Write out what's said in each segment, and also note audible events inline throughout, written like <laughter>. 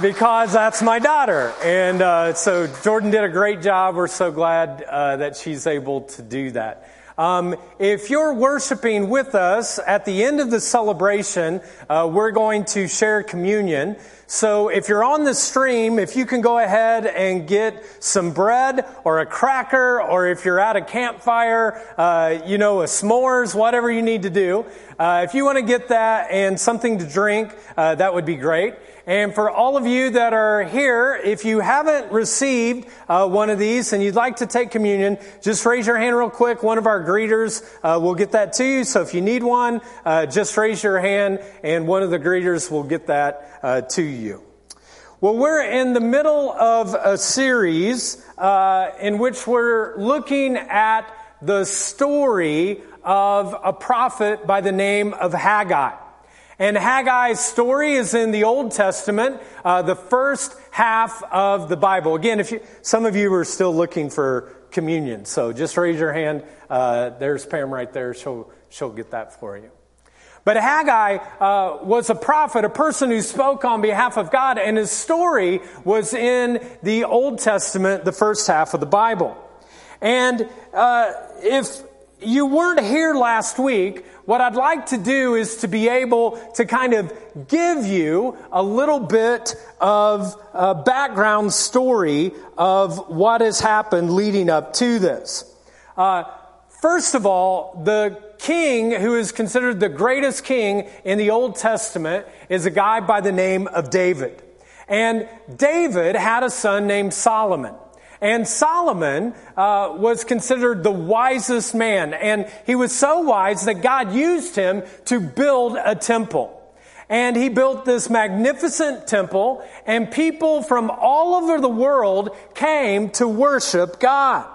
because that's my daughter. And uh, so Jordan did a great job. We're so glad uh, that she's able to do that. Um, if you're worshiping with us at the end of the celebration, uh, we're going to share communion. So if you're on the stream, if you can go ahead and get some bread or a cracker, or if you're at a campfire, uh, you know, a s'mores, whatever you need to do. Uh, if you want to get that and something to drink, uh, that would be great. And for all of you that are here, if you haven't received uh, one of these and you'd like to take communion, just raise your hand real quick. One of our greeters uh, will get that to you. So if you need one, uh, just raise your hand and one of the greeters will get that uh, to you. Well, we're in the middle of a series in which we're looking at the story of a prophet by the name of Haggai. And Haggai's story is in the Old Testament, uh, the first half of the Bible. Again, if you, some of you are still looking for communion, so just raise your hand. Uh, there's Pam right there. She'll, she'll get that for you. But Haggai uh, was a prophet, a person who spoke on behalf of God, and his story was in the Old Testament, the first half of the Bible. And uh, if you weren't here last week, what I'd like to do is to be able to kind of give you a little bit of a background story of what has happened leading up to this. Uh, first of all, the king who is considered the greatest king in the Old Testament is a guy by the name of David. And David had a son named Solomon. And Solomon uh, was considered the wisest man, and he was so wise that God used him to build a temple. And he built this magnificent temple, and people from all over the world came to worship God.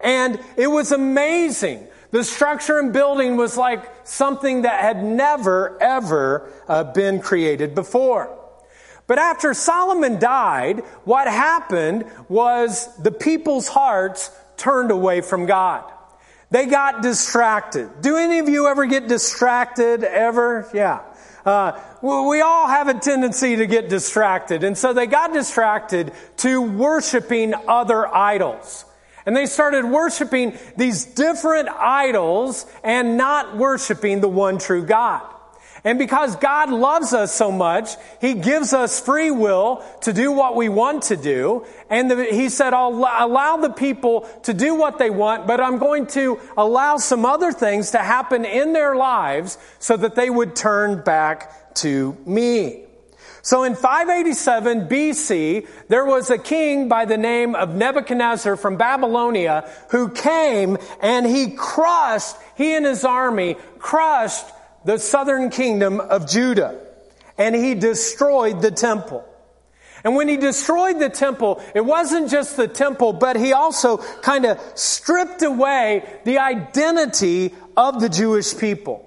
And it was amazing. The structure and building was like something that had never, ever uh, been created before. But after Solomon died, what happened was the people's hearts turned away from God. They got distracted. Do any of you ever get distracted ever? Yeah. Uh, we all have a tendency to get distracted. And so they got distracted to worshiping other idols. And they started worshiping these different idols and not worshiping the one true God. And because God loves us so much, He gives us free will to do what we want to do. And the, He said, I'll allow the people to do what they want, but I'm going to allow some other things to happen in their lives so that they would turn back to me. So in 587 BC, there was a king by the name of Nebuchadnezzar from Babylonia who came and he crushed, he and his army crushed the southern kingdom of Judah. And he destroyed the temple. And when he destroyed the temple, it wasn't just the temple, but he also kind of stripped away the identity of the Jewish people.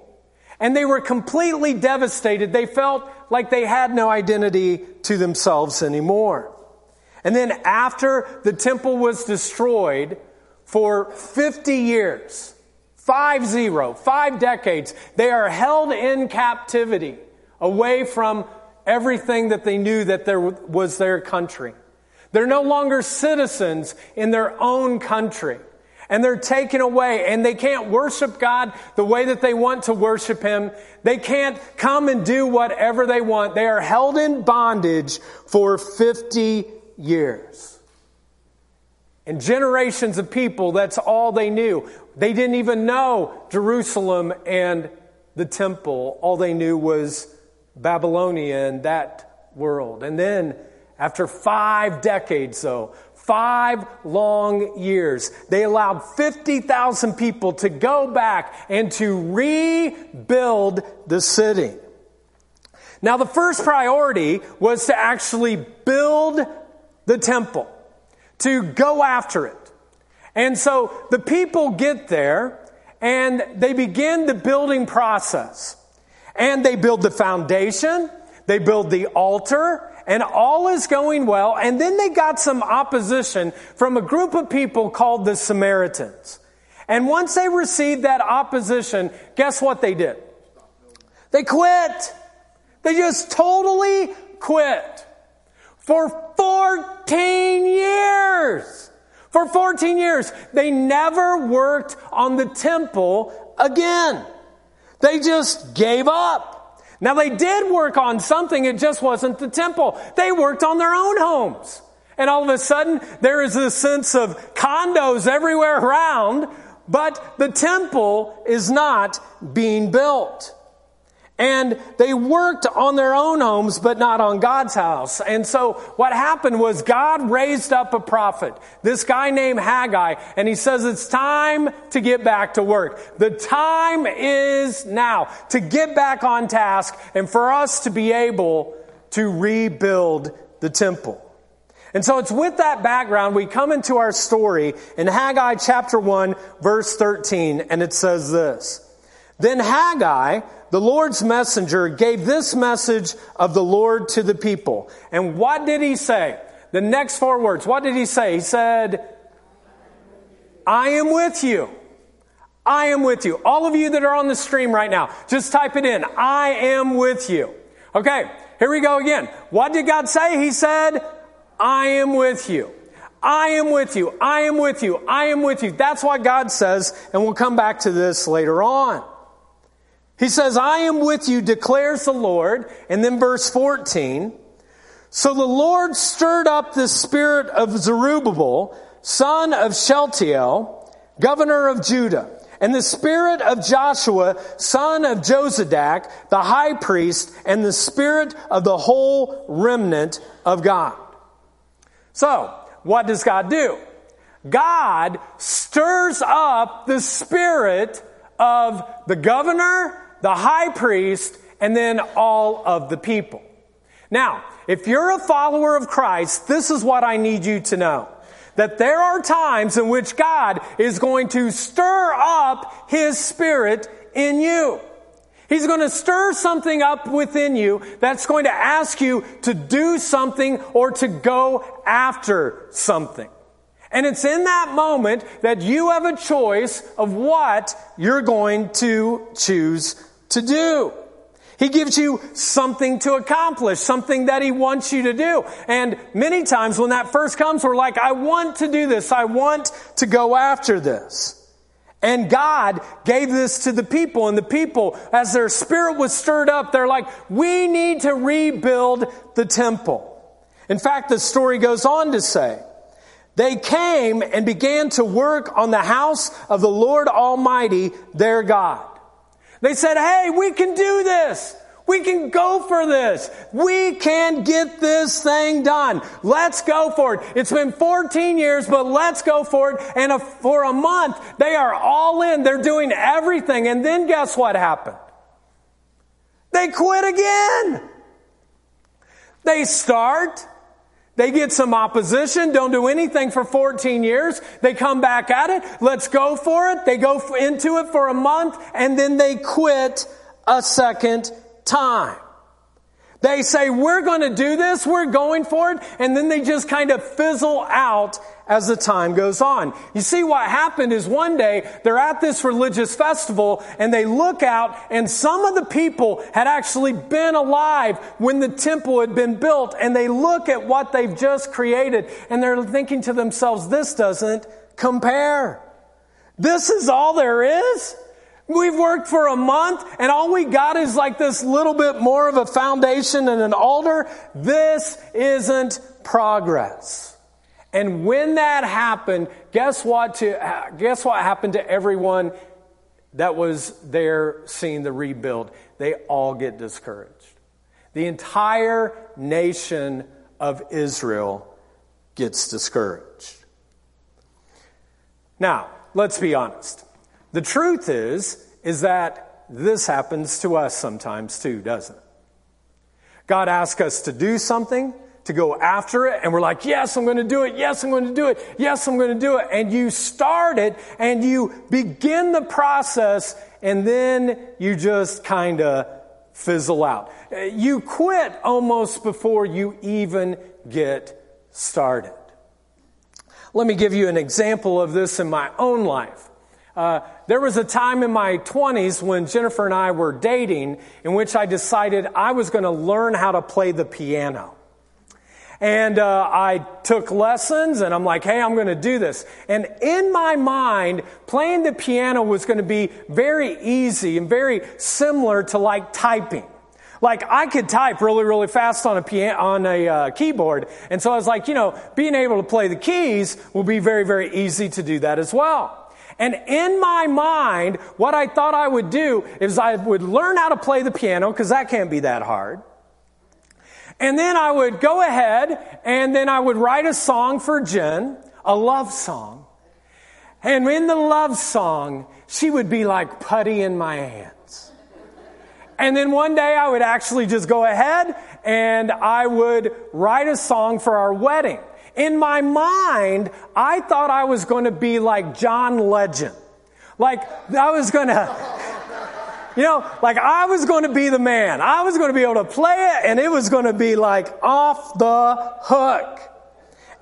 And they were completely devastated. They felt like they had no identity to themselves anymore. And then after the temple was destroyed for 50 years, Five zero, five decades. They are held in captivity away from everything that they knew that there was their country. They're no longer citizens in their own country. And they're taken away and they can't worship God the way that they want to worship Him. They can't come and do whatever they want. They are held in bondage for 50 years. And generations of people, that's all they knew. They didn't even know Jerusalem and the temple. All they knew was Babylonia and that world. And then, after five decades, though, five long years, they allowed 50,000 people to go back and to rebuild the city. Now, the first priority was to actually build the temple, to go after it. And so the people get there and they begin the building process. And they build the foundation, they build the altar, and all is going well. And then they got some opposition from a group of people called the Samaritans. And once they received that opposition, guess what they did? They quit. They just totally quit. for 14 years. For 14 years, they never worked on the temple again. They just gave up. Now they did work on something, it just wasn't the temple. They worked on their own homes. And all of a sudden, there is this sense of condos everywhere around, but the temple is not being built. And they worked on their own homes, but not on God's house. And so what happened was God raised up a prophet, this guy named Haggai, and he says it's time to get back to work. The time is now to get back on task and for us to be able to rebuild the temple. And so it's with that background we come into our story in Haggai chapter 1 verse 13 and it says this. Then Haggai, the Lord's messenger, gave this message of the Lord to the people. And what did he say? The next four words. What did he say? He said, I am with you. I am with you. All of you that are on the stream right now, just type it in. I am with you. Okay, here we go again. What did God say? He said, I am with you. I am with you. I am with you. I am with you. That's what God says, and we'll come back to this later on. He says, I am with you, declares the Lord. And then verse 14. So the Lord stirred up the spirit of Zerubbabel, son of Shealtiel, governor of Judah, and the spirit of Joshua, son of Jozadak, the high priest, and the spirit of the whole remnant of God. So, what does God do? God stirs up the spirit of the governor the high priest, and then all of the people. Now, if you're a follower of Christ, this is what I need you to know. That there are times in which God is going to stir up His Spirit in you. He's going to stir something up within you that's going to ask you to do something or to go after something. And it's in that moment that you have a choice of what you're going to choose to do. He gives you something to accomplish, something that He wants you to do. And many times when that first comes, we're like, I want to do this. I want to go after this. And God gave this to the people, and the people, as their spirit was stirred up, they're like, we need to rebuild the temple. In fact, the story goes on to say, they came and began to work on the house of the Lord Almighty, their God. They said, hey, we can do this. We can go for this. We can get this thing done. Let's go for it. It's been 14 years, but let's go for it. And a, for a month, they are all in. They're doing everything. And then guess what happened? They quit again. They start, they get some opposition, don't do anything for 14 years. They come back at it. Let's go for it. They go into it for a month and then they quit a second time. They say, we're going to do this, we're going for it, and then they just kind of fizzle out as the time goes on. You see, what happened is one day they're at this religious festival and they look out and some of the people had actually been alive when the temple had been built and they look at what they've just created and they're thinking to themselves, this doesn't compare. This is all there is. We've worked for a month and all we got is like this little bit more of a foundation and an altar. This isn't progress. And when that happened, guess what to, guess what happened to everyone that was there seeing the rebuild? They all get discouraged. The entire nation of Israel gets discouraged. Now, let's be honest. The truth is, is that this happens to us sometimes too, doesn't it? God asks us to do something, to go after it, and we're like, yes, I'm going to do it. Yes, I'm going to do it. Yes, I'm going to do it. And you start it and you begin the process and then you just kind of fizzle out. You quit almost before you even get started. Let me give you an example of this in my own life. Uh, there was a time in my 20s when Jennifer and I were dating in which I decided I was going to learn how to play the piano. And uh, I took lessons and I'm like, hey, I'm going to do this. And in my mind, playing the piano was going to be very easy and very similar to like typing. Like I could type really, really fast on a piano, on a uh, keyboard. And so I was like, you know, being able to play the keys will be very, very easy to do that as well. And in my mind, what I thought I would do is I would learn how to play the piano because that can't be that hard. And then I would go ahead and then I would write a song for Jen, a love song. And in the love song, she would be like putty in my hands. And then one day I would actually just go ahead and I would write a song for our wedding. In my mind, I thought I was going to be like John Legend. Like I was going to you know, like I was going to be the man. I was going to be able to play it and it was going to be like off the hook.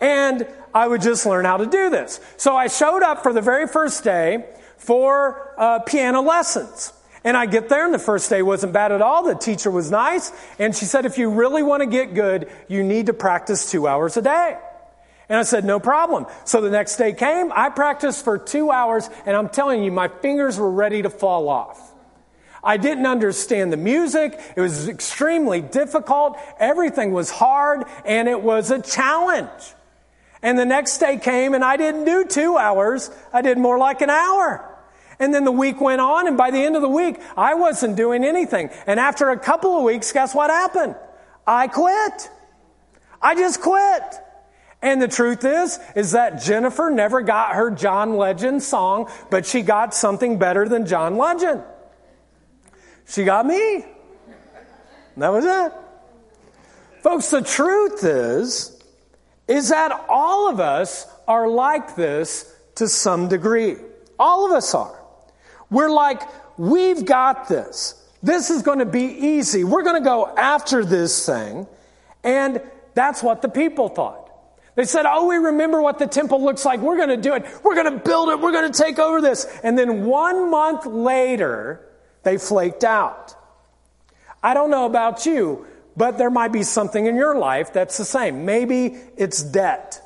And I would just learn how to do this. So I showed up for the very first day for uh, piano lessons. And I get there and the first day wasn't bad at all. The teacher was nice. And she said, if you really want to get good, you need to practice two hours a day. And I said, no problem. So the next day came, I practiced for two hours, and I'm telling you, my fingers were ready to fall off. I didn't understand the music. It was extremely difficult. Everything was hard and it was a challenge. And the next day came and I didn't do two hours. I did more like an hour. And then the week went on and by the end of the week, I wasn't doing anything. And after a couple of weeks, guess what happened? I quit. I just quit. And the truth is, is that Jennifer never got her John Legend song, but she got something better than John Legend. She got me. That was it. Folks, the truth is, is that all of us are like this to some degree. All of us are. We're like, we've got this. This is going to be easy. We're going to go after this thing. And that's what the people thought. They said, Oh, we remember what the temple looks like. We're going to do it. We're going to build it. We're going to take over this. And then one month later, they flaked out. I don't know about you, but there might be something in your life that's the same. Maybe it's debt.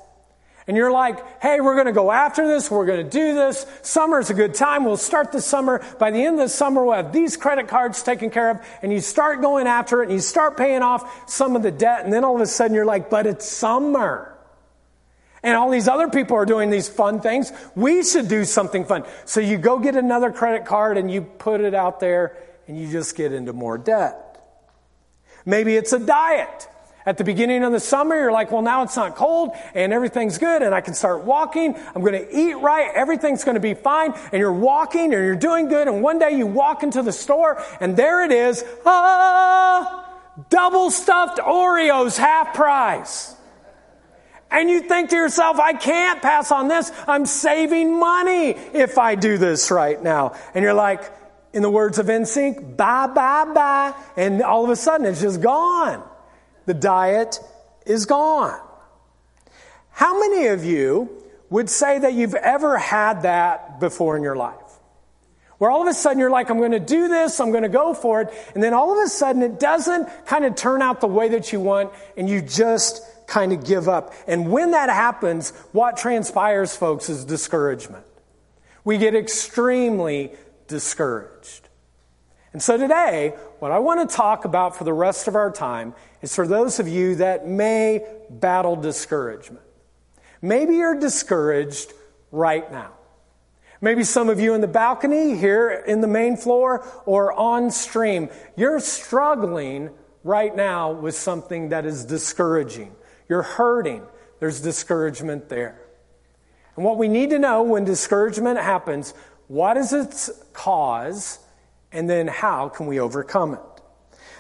And you're like, hey, we're going to go after this. We're going to do this. Summer's a good time. We'll start the summer. By the end of the summer, we'll have these credit cards taken care of. And you start going after it and you start paying off some of the debt. And then all of a sudden you're like, but it's summer. And all these other people are doing these fun things. We should do something fun. So you go get another credit card and you put it out there and you just get into more debt. Maybe it's a diet. At the beginning of the summer, you're like, well, now it's not cold and everything's good and I can start walking. I'm going to eat right. Everything's going to be fine. And you're walking and you're doing good. And one day you walk into the store and there it is. Ah, double stuffed Oreos half price. And you think to yourself, I can't pass on this. I'm saving money if I do this right now. And you're like, in the words of NSYNC, bye, bye, bye. And all of a sudden it's just gone. The diet is gone. How many of you would say that you've ever had that before in your life? Where all of a sudden you're like, I'm going to do this, I'm going to go for it. And then all of a sudden it doesn't kind of turn out the way that you want and you just kind of give up. And when that happens, what transpires, folks, is discouragement. We get extremely discouraged. And so today, what I want to talk about for the rest of our time is for those of you that may battle discouragement. Maybe you're discouraged right now. Maybe some of you in the balcony here in the main floor or on stream, you're struggling right now with something that is discouraging. You're hurting. There's discouragement there. And what we need to know when discouragement happens, what is its cause, and then how can we overcome it?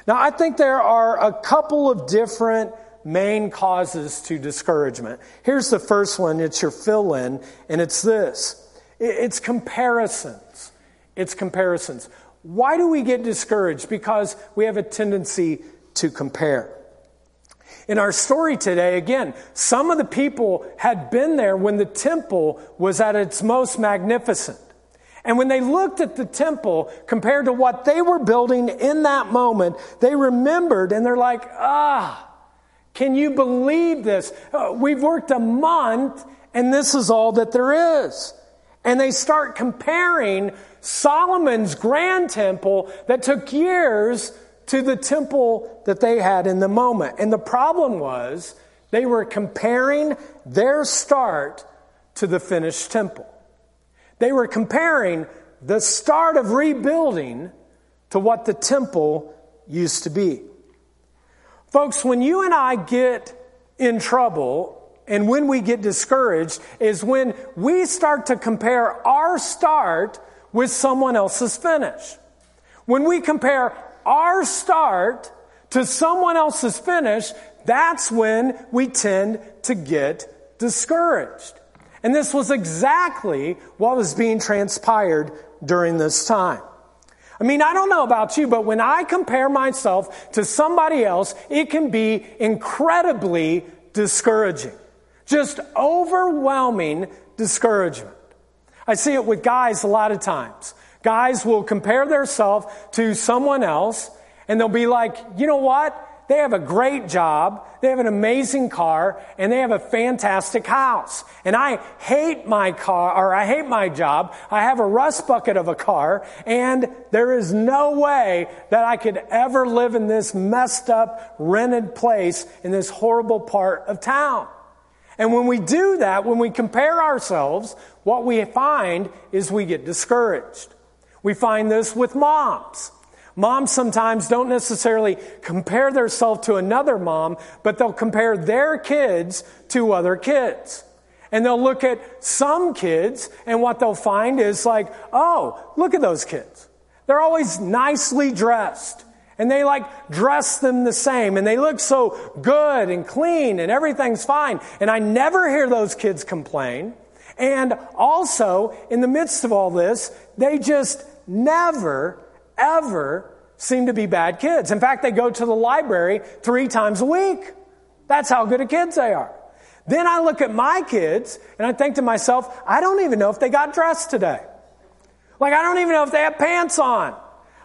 Now, I think there are a couple of different main causes to discouragement. Here's the first one it's your fill in, and it's this it's comparisons. It's comparisons. Why do we get discouraged? Because we have a tendency to compare. In our story today, again, some of the people had been there when the temple was at its most magnificent. And when they looked at the temple compared to what they were building in that moment, they remembered and they're like, ah, Can you believe this? Uh, we've worked a month and this is all that there is. And they start comparing Solomon's grand temple that took years to the temple that they had in the moment. And the problem was they were comparing their start to the finished temple. They were comparing the start of rebuilding to what the temple used to be. Folks, when you and I get in trouble and when we get discouraged is when we start to compare our start with someone else's finish. When we compare our start to someone else's finish, that's when we tend to get discouraged. And this was exactly what was being transpired during this time. I mean, I don't know about you, but when I compare myself to somebody else, it can be incredibly discouraging. Just overwhelming discouragement. I see it with guys a lot of times. Guys will compare themselves to someone else and they'll be like, you know what? They have a great job, they have an amazing car, and they have a fantastic house. And I hate my car, or I hate my job. I have a rust bucket of a car, and there is no way that I could ever live in this messed up, rented place in this horrible part of town. And when we do that, when we compare ourselves, what we find is we get discouraged. We find this with moms. Moms sometimes don't necessarily compare themselves to another mom, but they'll compare their kids to other kids. And they'll look at some kids, and what they'll find is like, oh, look at those kids. They're always nicely dressed. And they like dress them the same, and they look so good and clean, and everything's fine. And I never hear those kids complain. And also, in the midst of all this, they just never ever seem to be bad kids. In fact, they go to the library three times a week. That's how good of kids they are. Then I look at my kids and I think to myself, I don't even know if they got dressed today. Like, I don't even know if they have pants on.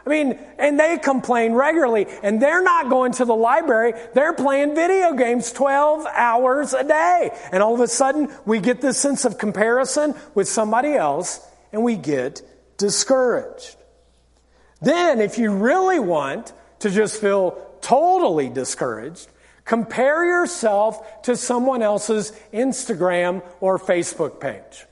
I mean, and they complain regularly, and they're not going to the library. They're playing video games 12 hours a day. And all of a sudden, we get this sense of comparison with somebody else, and we get discouraged. Then, if you really want to just feel totally discouraged, compare yourself to someone else's Instagram or Facebook page.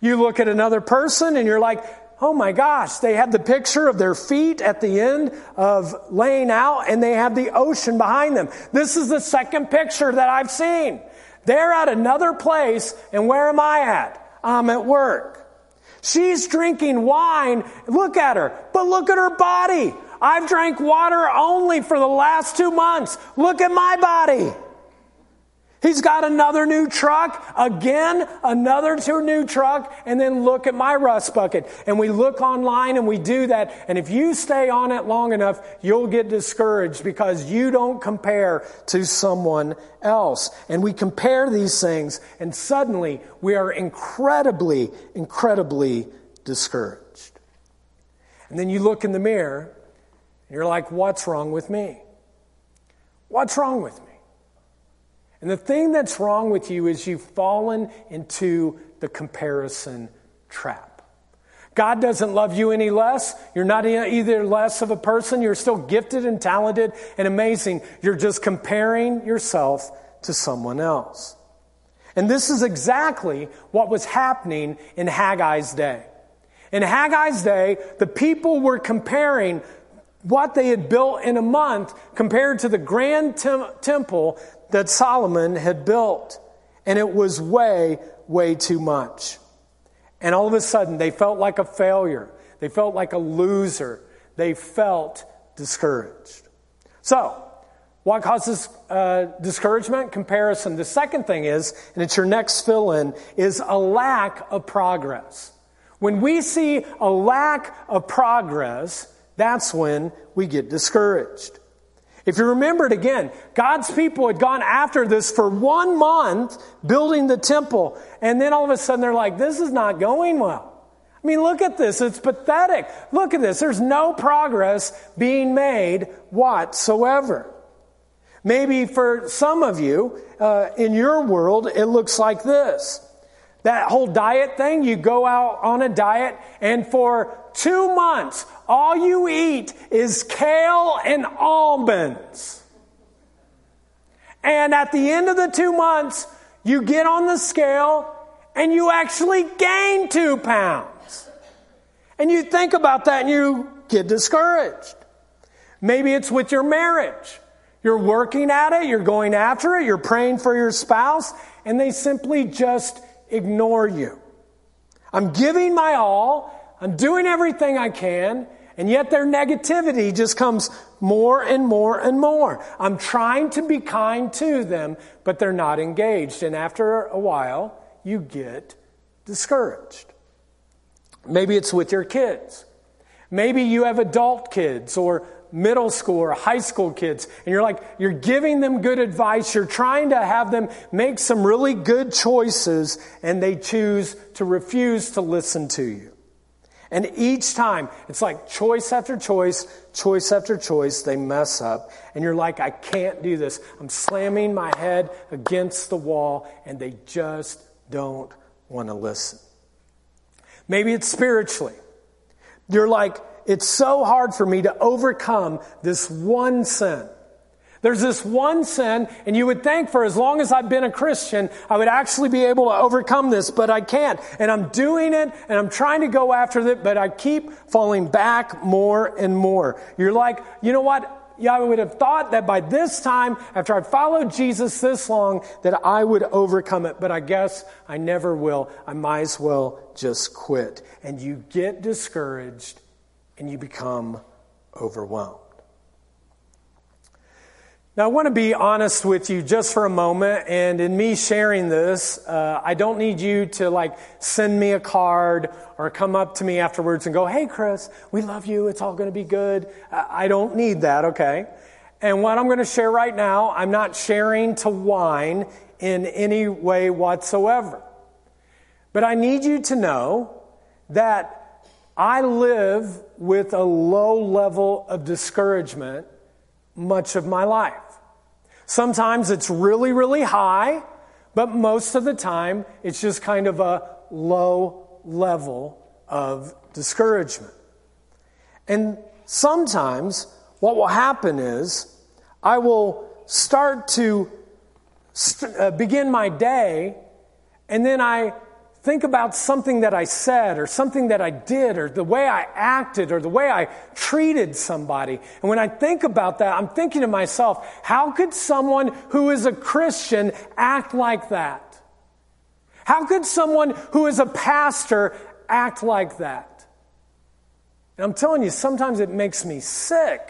You look at another person and you're like, oh my gosh, they have the picture of their feet at the end of laying out and they have the ocean behind them. This is the second picture that I've seen. They're at another place and where am I at? I'm at work. She's drinking wine. Look at her. But look at her body. I've drank water only for the last two months. Look at my body. He's got another new truck, again, another two new truck, and then look at my rust bucket. And we look online and we do that. And if you stay on it long enough, you'll get discouraged because you don't compare to someone else. And we compare these things, and suddenly we are incredibly, incredibly discouraged. And then you look in the mirror, and you're like, what's wrong with me? What's wrong with me? And the thing that's wrong with you is you've fallen into the comparison trap. God doesn't love you any less. You're not either less of a person. You're still gifted and talented and amazing. You're just comparing yourself to someone else. And this is exactly what was happening in Haggai's day. In Haggai's day, the people were comparing what they had built in a month compared to the grand tem- temple that Solomon had built. And it was way, way too much. And all of a sudden, they felt like a failure. They felt like a loser. They felt discouraged. So, what causes uh, discouragement? Comparison. The second thing is, and it's your next fill in, is a lack of progress. When we see a lack of progress, that's when we get discouraged. If you remember it again, God's people had gone after this for one month building the temple. And then all of a sudden they're like, this is not going well. I mean, look at this. It's pathetic. Look at this. There's no progress being made whatsoever. Maybe for some of you, uh, in your world, it looks like this. That whole diet thing, you go out on a diet, and for two months, all you eat is kale and almonds. And at the end of the two months, you get on the scale and you actually gain two pounds. And you think about that and you get discouraged. Maybe it's with your marriage. You're working at it, you're going after it, you're praying for your spouse, and they simply just ignore you. I'm giving my all, I'm doing everything I can, and yet their negativity just comes more and more and more. I'm trying to be kind to them, but they're not engaged. And after a while, you get discouraged. Maybe it's with your kids. Maybe you have adult kids or middle school or high school kids, and you're like, you're giving them good advice, you're trying to have them make some really good choices, and they choose to refuse to listen to you. And each time, it's like choice after choice, choice after choice, they mess up. And you're like, I can't do this. I'm slamming my head against the wall, and they just don't want to listen. Maybe it's spiritually. You're like, it's so hard for me to overcome this one sin. There's this one sin, and you would think for as long as I've been a Christian, I would actually be able to overcome this, but I can't. And I'm doing it, and I'm trying to go after it, but I keep falling back more and more. You're like, you know what? Yeah, I would have thought that by this time, after I'd followed Jesus this long, that I would overcome it, but I guess I never will. I might as well just quit. And you get discouraged and you become overwhelmed. Now, I want to be honest with you just for a moment, and in me sharing this, uh, I don't need you to like send me a card or come up to me afterwards and go, Hey, Chris, we love you. It's all going to be good. I don't need that, okay? And what I'm going to share right now, I'm not sharing to whine in any way whatsoever. But I need you to know that I live with a low level of discouragement much of my life. Sometimes it's really, really high, but most of the time it's just kind of a low level of discouragement. And sometimes what will happen is I will start to st- uh, begin my day and then I think about something that I said or something that I did or the way I acted or the way I treated somebody. And when I think about that, I'm thinking to myself, how could someone who is a Christian act like that? How could someone who is a pastor act like that? And I'm telling you, sometimes it makes me sick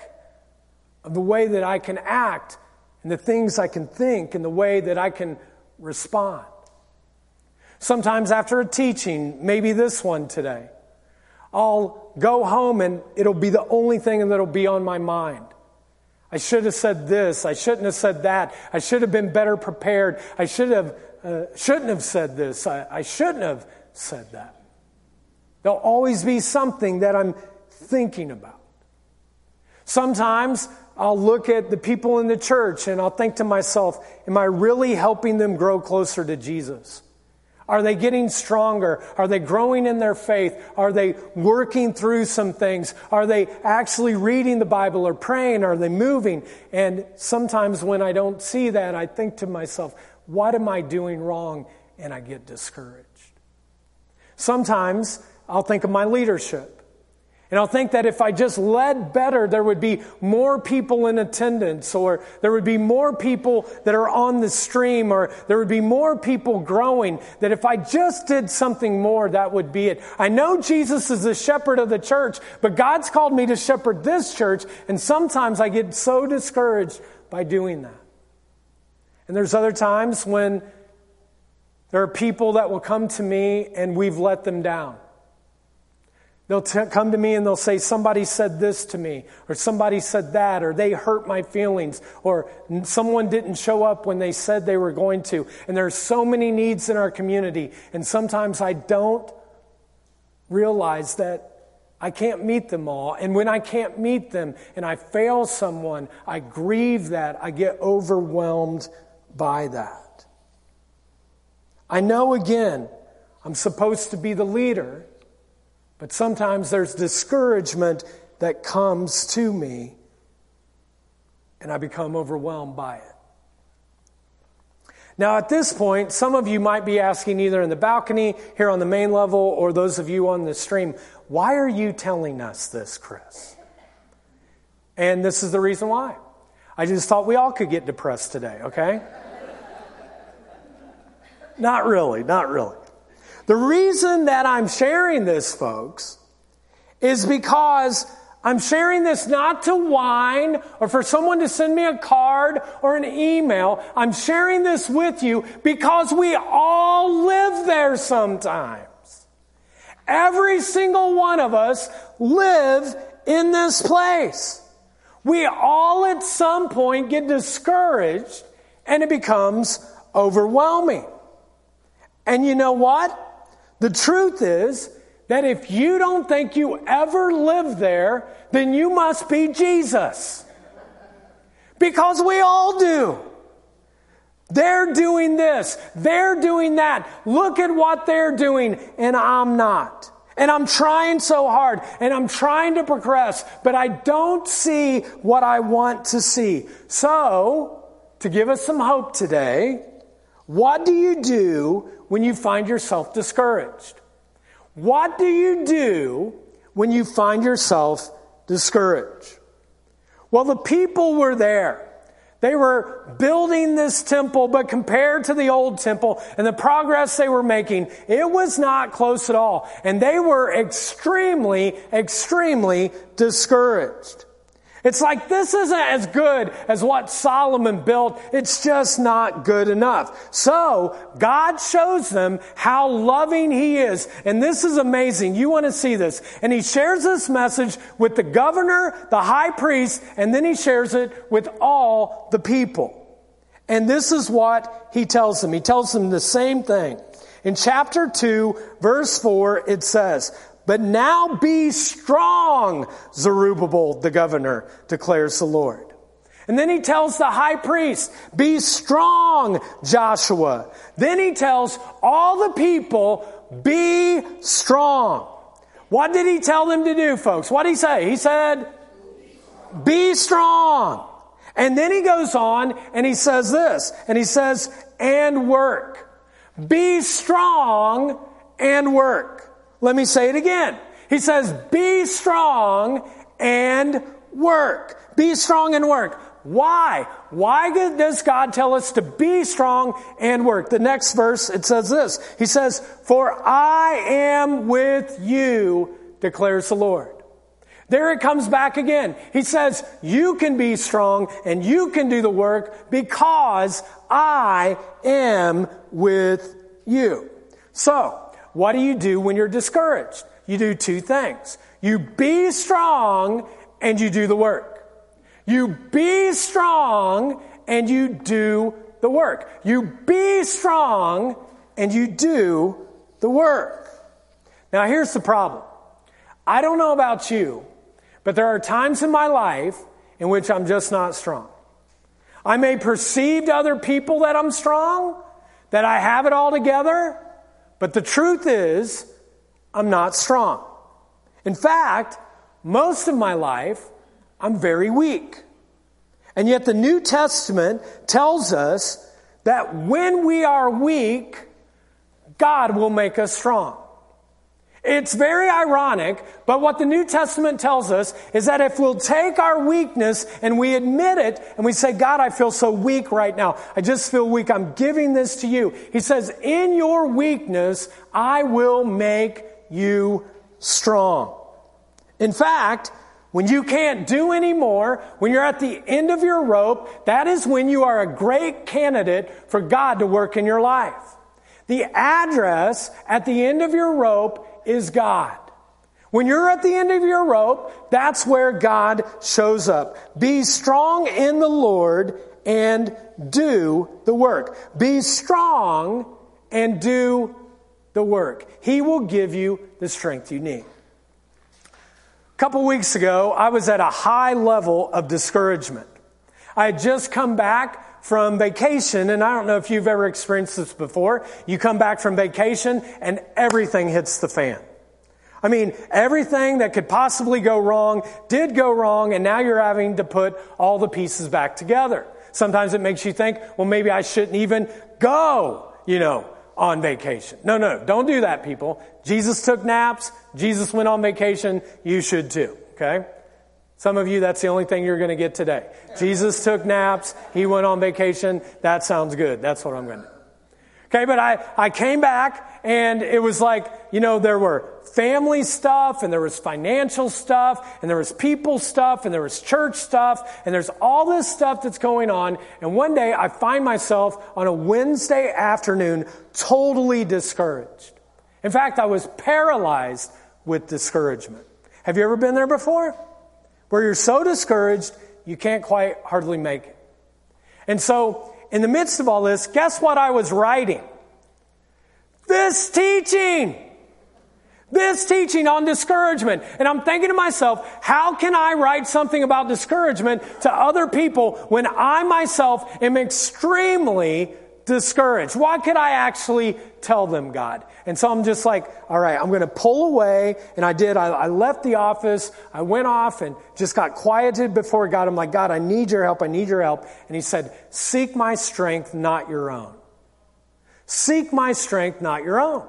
of the way that I can act and the things I can think and the way that I can respond. Sometimes after a teaching, maybe this one today, I'll go home and it'll be the only thing that'll be on my mind. I should have said this. I shouldn't have said that. I should have been better prepared. I should have, uh, shouldn't have said this. I, I shouldn't have said that. There'll always be something that I'm thinking about. Sometimes I'll look at the people in the church and I'll think to myself, am I really helping them grow closer to Jesus? Are they getting stronger? Are they growing in their faith? Are they working through some things? Are they actually reading the Bible or praying? Are they moving? And sometimes when I don't see that, I think to myself, what am I doing wrong? And I get discouraged. Sometimes I'll think of my leadership. And I'll think that if I just led better, there would be more people in attendance, or there would be more people that are on the stream, or there would be more people growing. That if I just did something more, that would be it. I know Jesus is the shepherd of the church, but God's called me to shepherd this church, and sometimes I get so discouraged by doing that. And there's other times when there are people that will come to me and we've let them down. They'll t- come to me and they'll say, Somebody said this to me, or somebody said that, or they hurt my feelings, or someone didn't show up when they said they were going to. And there are so many needs in our community, and sometimes I don't realize that I can't meet them all. And when I can't meet them and I fail someone, I grieve that. I get overwhelmed by that. I know again, I'm supposed to be the leader, but sometimes there's discouragement that comes to me and I become overwhelmed by it. Now, at this point, some of you might be asking either in the balcony, here on the main level, or those of you on the stream, why are you telling us this, Chris? And this is the reason why. I just thought we all could get depressed today, okay? <laughs> not really, not really. The reason that I'm sharing this, folks, is because I'm sharing this not to whine or for someone to send me a card or an email. I'm sharing this with you because we all live there sometimes. Every single one of us live in this place. We all at some point get discouraged and it becomes overwhelming. And you know what? The truth is, that if you don't think you ever lived there, then you must be Jesus. Because we all do. They're doing this. They're doing that. Look at what they're doing, and I'm not. And I'm trying so hard, and I'm trying to progress, but I don't see what I want to see. So, to give us some hope today, what do you do when you find yourself discouraged? What do you do when you find yourself discouraged? Well, the people were there. They were building this temple, but compared to the old temple and the progress they were making, it was not close at all. And they were extremely, extremely discouraged. It's like this isn't as good as what Solomon built. It's just not good enough. So God shows them how loving He is. And this is amazing. You want to see this. And He shares this message with the governor, the high priest, and then He shares it with all the people. And this is what He tells them. He tells them the same thing. In chapter 2, verse 4, it says, but now be strong, Zerubbabel, the governor, declares the Lord. And then he tells the high priest, be strong, Joshua. Then he tells all the people, be strong. What did he tell them to do, folks? What did he say? He said, be strong. And then he goes on and he says this, and he says, and work. Be strong and work. Let me say it again. He says, be strong and work. Be strong and work. Why? Why does God tell us to be strong and work? The next verse, it says this. He says, for I am with you, declares the Lord. There it comes back again. He says, you can be strong and you can do the work because I am with you. So, what do you do when you're discouraged? You do two things. You be strong and you do the work. You be strong and you do the work. You be strong and you do the work. Now here's the problem. I don't know about you, but there are times in my life in which I'm just not strong. I may perceive to other people that I'm strong, that I have it all together, but the truth is, I'm not strong. In fact, most of my life, I'm very weak. And yet the New Testament tells us that when we are weak, God will make us strong. It's very ironic, but what the New Testament tells us is that if we'll take our weakness and we admit it and we say, God, I feel so weak right now. I just feel weak. I'm giving this to you. He says, in your weakness, I will make you strong. In fact, when you can't do anymore, when you're at the end of your rope, that is when you are a great candidate for God to work in your life. The address at the end of your rope is God. When you're at the end of your rope, that's where God shows up. Be strong in the Lord and do the work. Be strong and do the work. He will give you the strength you need. A couple weeks ago, I was at a high level of discouragement. I had just come back from vacation, and I don't know if you've ever experienced this before. You come back from vacation and everything hits the fan. I mean, everything that could possibly go wrong did go wrong, and now you're having to put all the pieces back together. Sometimes it makes you think, well, maybe I shouldn't even go, you know, on vacation. No, no, don't do that, people. Jesus took naps. Jesus went on vacation. You should too, okay? Some of you, that's the only thing you're going to get today. Jesus took naps. He went on vacation. That sounds good. That's what I'm going to do. Okay, but I, I came back and it was like, you know, there were family stuff and there was financial stuff and there was people stuff and there was church stuff and there's all this stuff that's going on. And one day I find myself on a Wednesday afternoon totally discouraged. In fact, I was paralyzed with discouragement. Have you ever been there before? Where you're so discouraged, you can't quite hardly make it. And so in the midst of all this, guess what I was writing? This teaching. This teaching on discouragement. And I'm thinking to myself, how can I write something about discouragement to other people when I myself am extremely discouraged? What could I actually tell them, God? And so I'm just like, all right, I'm going to pull away. And I did. I, I, left the office. I went off and just got quieted before God. I'm like, God, I need your help. I need your help. And he said, seek my strength, not your own. Seek my strength, not your own.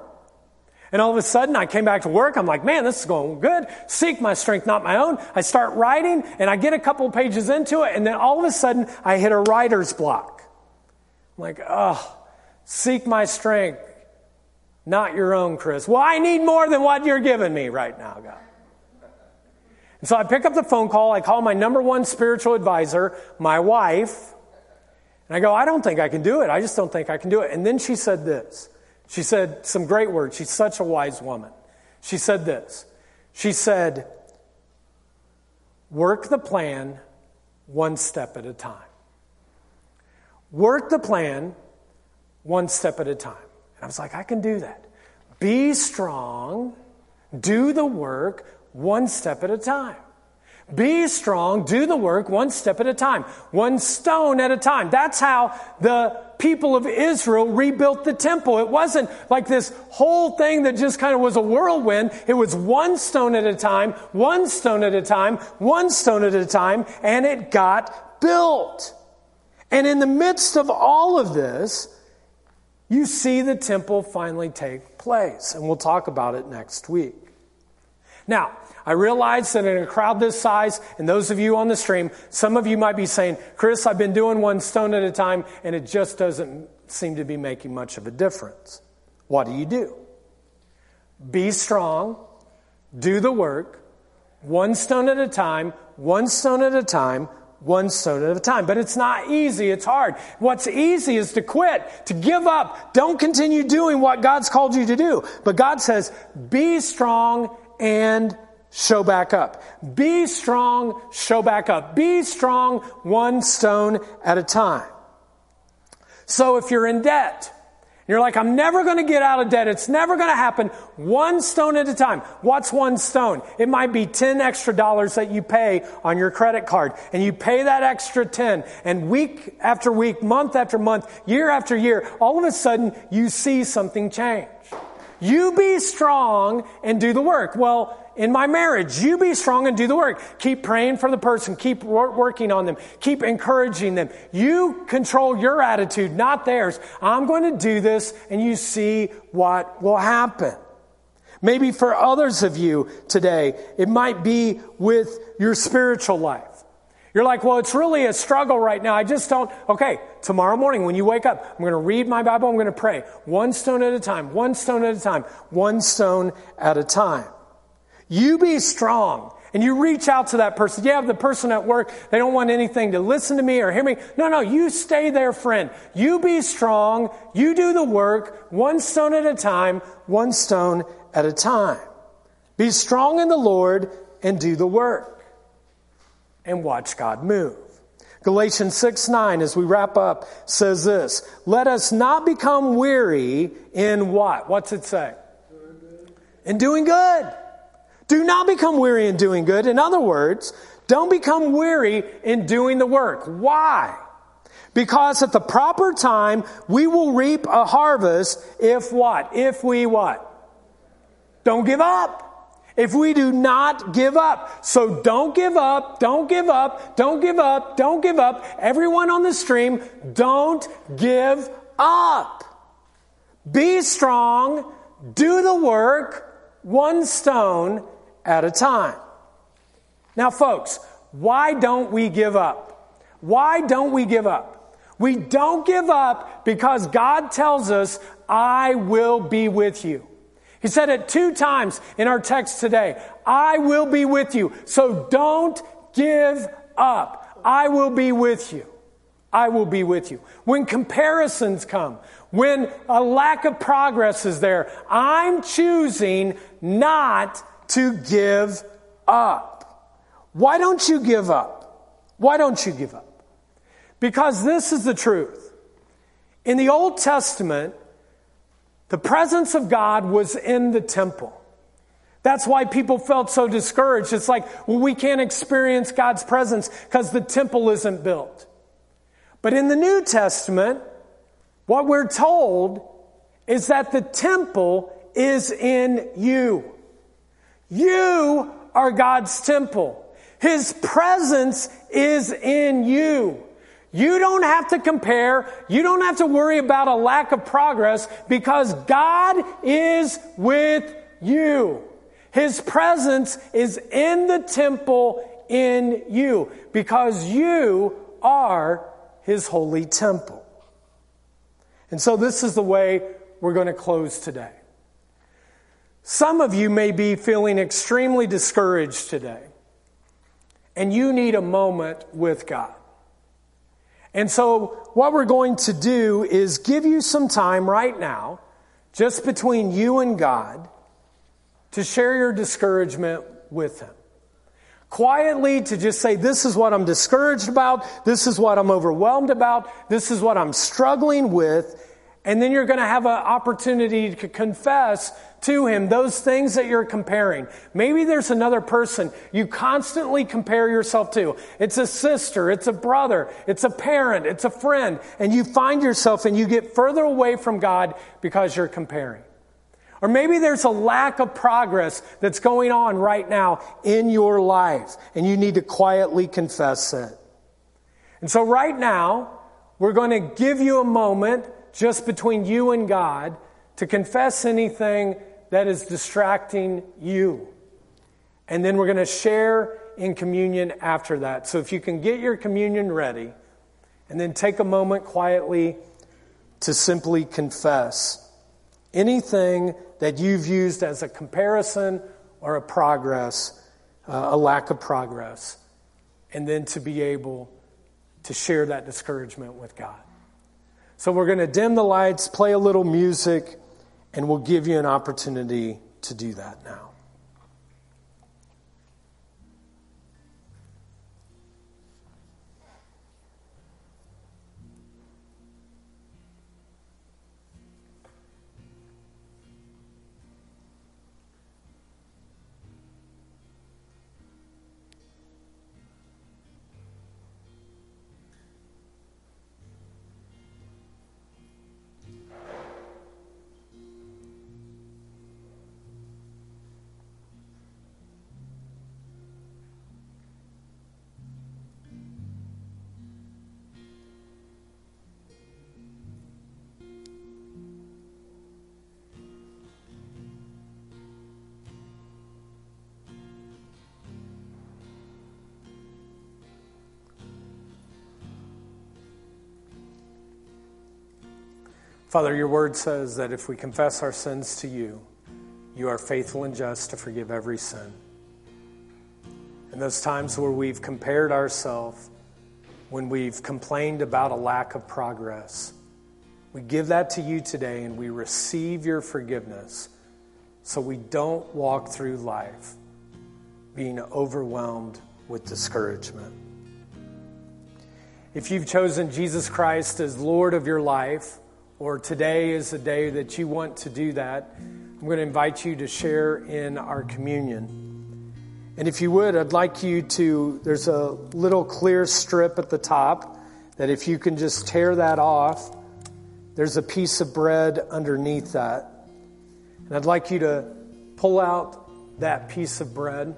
And all of a sudden, I came back to work. I'm like, man, this is going good. Seek my strength, not my own. I start writing, and I get a couple pages into it, and then all of a sudden, I hit a writer's block. I'm like, oh, seek my strength, not your own, Chris. Well, I need more than what you're giving me right now, God. And so I pick up the phone call. I call my number one spiritual advisor, my wife, and I go, I don't think I can do it. I just don't think I can do it. And then she said this. She said some great words. She's such a wise woman. She said this. She said, Work the plan one step at a time. Work the plan one step at a time. And I was like, I can do that. Be strong, do the work one step at a time. Be strong, do the work one step at a time, one stone at a time. That's how the people of Israel rebuilt the temple. It wasn't like this whole thing that just kind of was a whirlwind. It was one stone at a time, one stone at a time, one stone at a time, and it got built. And in the midst of all of this, you see the temple finally take place. And we'll talk about it next week. Now, I realize that in a crowd this size, and those of you on the stream, some of you might be saying, Chris, I've been doing one stone at a time, and it just doesn't seem to be making much of a difference. What do you do? Be strong, do the work, one stone at a time, one stone at a time, one stone at a time. But it's not easy. It's hard. What's easy is to quit, to give up. Don't continue doing what God's called you to do. But God says, be strong and show back up. Be strong, show back up. Be strong one stone at a time. So if you're in debt, you're like, I'm never going to get out of debt. It's never going to happen. One stone at a time. What's one stone? It might be 10 extra dollars that you pay on your credit card. And you pay that extra 10. And week after week, month after month, year after year, all of a sudden you see something change. You be strong and do the work. Well, in my marriage, you be strong and do the work. Keep praying for the person. Keep working on them. Keep encouraging them. You control your attitude, not theirs. I'm going to do this and you see what will happen. Maybe for others of you today, it might be with your spiritual life. You're like, well, it's really a struggle right now. I just don't. Okay, tomorrow morning when you wake up, I'm going to read my Bible. I'm going to pray. One stone at a time, one stone at a time, one stone at a time. You be strong. And you reach out to that person. You have the person at work, they don't want anything to listen to me or hear me. No, no, you stay there, friend. You be strong. You do the work, one stone at a time, one stone at a time. Be strong in the Lord and do the work and watch God move. Galatians 6 9, as we wrap up, says this Let us not become weary in what? What's it say? In doing good. Do not become weary in doing good. In other words, don't become weary in doing the work. Why? Because at the proper time, we will reap a harvest if what? If we what? Don't give up. If we do not give up. So don't give up, don't give up, don't give up, don't give up. Everyone on the stream, don't give up. Be strong, do the work, one stone at a time. Now, folks, why don't we give up? Why don't we give up? We don't give up because God tells us, I will be with you. He said it two times in our text today. I will be with you. So don't give up. I will be with you. I will be with you. When comparisons come, when a lack of progress is there, I'm choosing not to give up. Why don't you give up? Why don't you give up? Because this is the truth. In the Old Testament, the presence of God was in the temple. That's why people felt so discouraged. It's like, well, we can't experience God's presence because the temple isn't built. But in the New Testament, what we're told is that the temple is in you. You are God's temple. His presence is in you. You don't have to compare. You don't have to worry about a lack of progress because God is with you. His presence is in the temple in you because you are His holy temple. And so this is the way we're going to close today. Some of you may be feeling extremely discouraged today, and you need a moment with God. And so, what we're going to do is give you some time right now, just between you and God, to share your discouragement with Him. Quietly to just say, This is what I'm discouraged about. This is what I'm overwhelmed about. This is what I'm struggling with. And then you're going to have an opportunity to confess to him those things that you're comparing. Maybe there's another person you constantly compare yourself to. It's a sister, it's a brother, it's a parent, it's a friend, and you find yourself and you get further away from God because you're comparing. Or maybe there's a lack of progress that's going on right now in your life, and you need to quietly confess it. And so, right now, we're going to give you a moment just between you and God to confess anything that is distracting you. And then we're going to share in communion after that. So if you can get your communion ready and then take a moment quietly to simply confess anything that you've used as a comparison or a progress, uh, a lack of progress, and then to be able to share that discouragement with God. So we're going to dim the lights, play a little music, and we'll give you an opportunity to do that now. Father, your word says that if we confess our sins to you, you are faithful and just to forgive every sin. In those times where we've compared ourselves, when we've complained about a lack of progress, we give that to you today and we receive your forgiveness so we don't walk through life being overwhelmed with discouragement. If you've chosen Jesus Christ as Lord of your life, or today is the day that you want to do that, I'm going to invite you to share in our communion. And if you would, I'd like you to, there's a little clear strip at the top that if you can just tear that off, there's a piece of bread underneath that. And I'd like you to pull out that piece of bread.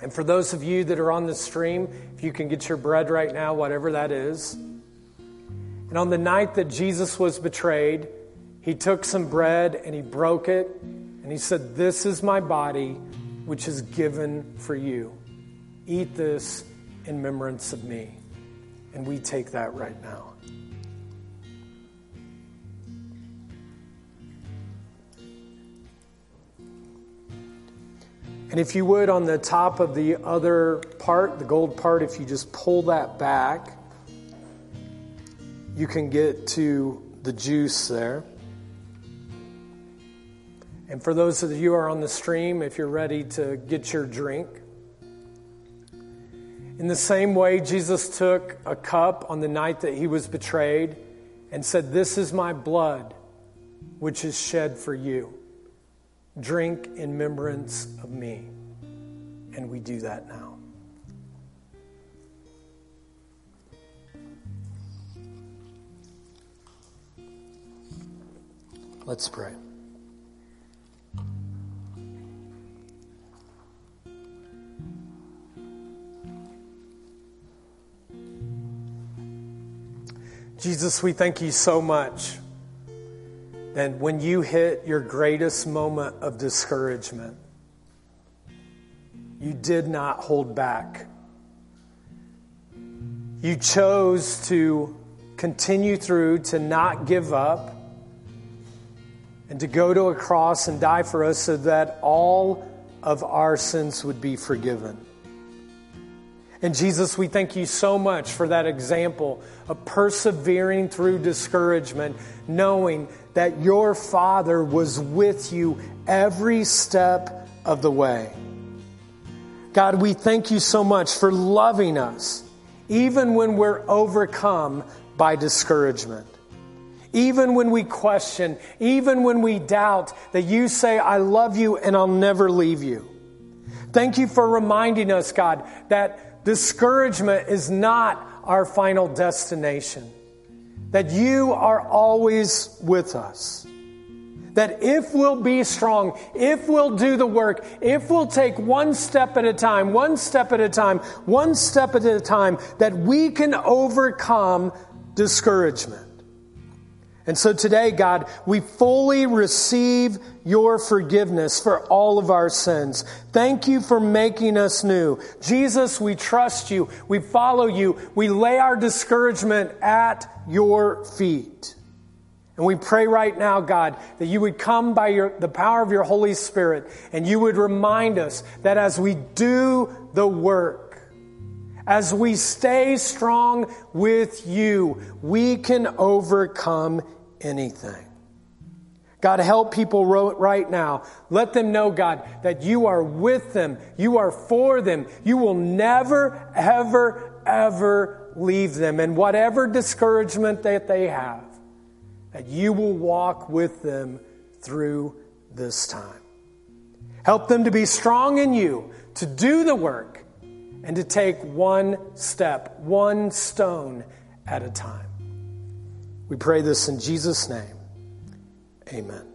And for those of you that are on the stream, if you can get your bread right now, whatever that is. And on the night that Jesus was betrayed, he took some bread and he broke it and he said, This is my body which is given for you. Eat this in remembrance of me. And we take that right now. And if you would, on the top of the other part, the gold part, if you just pull that back, you can get to the juice there. And for those of you who are on the stream, if you're ready to get your drink, in the same way, Jesus took a cup on the night that he was betrayed and said, This is my blood, which is shed for you. Drink in remembrance of me. And we do that now. Let's pray. Jesus, we thank you so much that when you hit your greatest moment of discouragement, you did not hold back. You chose to continue through, to not give up, and to go to a cross and die for us so that all of our sins would be forgiven. And Jesus, we thank you so much for that example of persevering through discouragement, knowing that your Father was with you every step of the way. God, we thank you so much for loving us, even when we're overcome by discouragement. Even when we question, even when we doubt, that you say, I love you and I'll never leave you. Thank you for reminding us, God, that Discouragement is not our final destination. That you are always with us. That if we'll be strong, if we'll do the work, if we'll take one step at a time, one step at a time, one step at a time, that we can overcome discouragement. And so today, God, we fully receive your forgiveness for all of our sins. Thank you for making us new. Jesus, we trust you. We follow you. We lay our discouragement at your feet. And we pray right now, God, that you would come by your, the power of your Holy Spirit and you would remind us that as we do the work, as we stay strong with you, we can overcome anything. God, help people right now. Let them know, God, that you are with them. You are for them. You will never, ever, ever leave them. And whatever discouragement that they have, that you will walk with them through this time. Help them to be strong in you, to do the work, and to take one step, one stone at a time. We pray this in Jesus' name. Amen.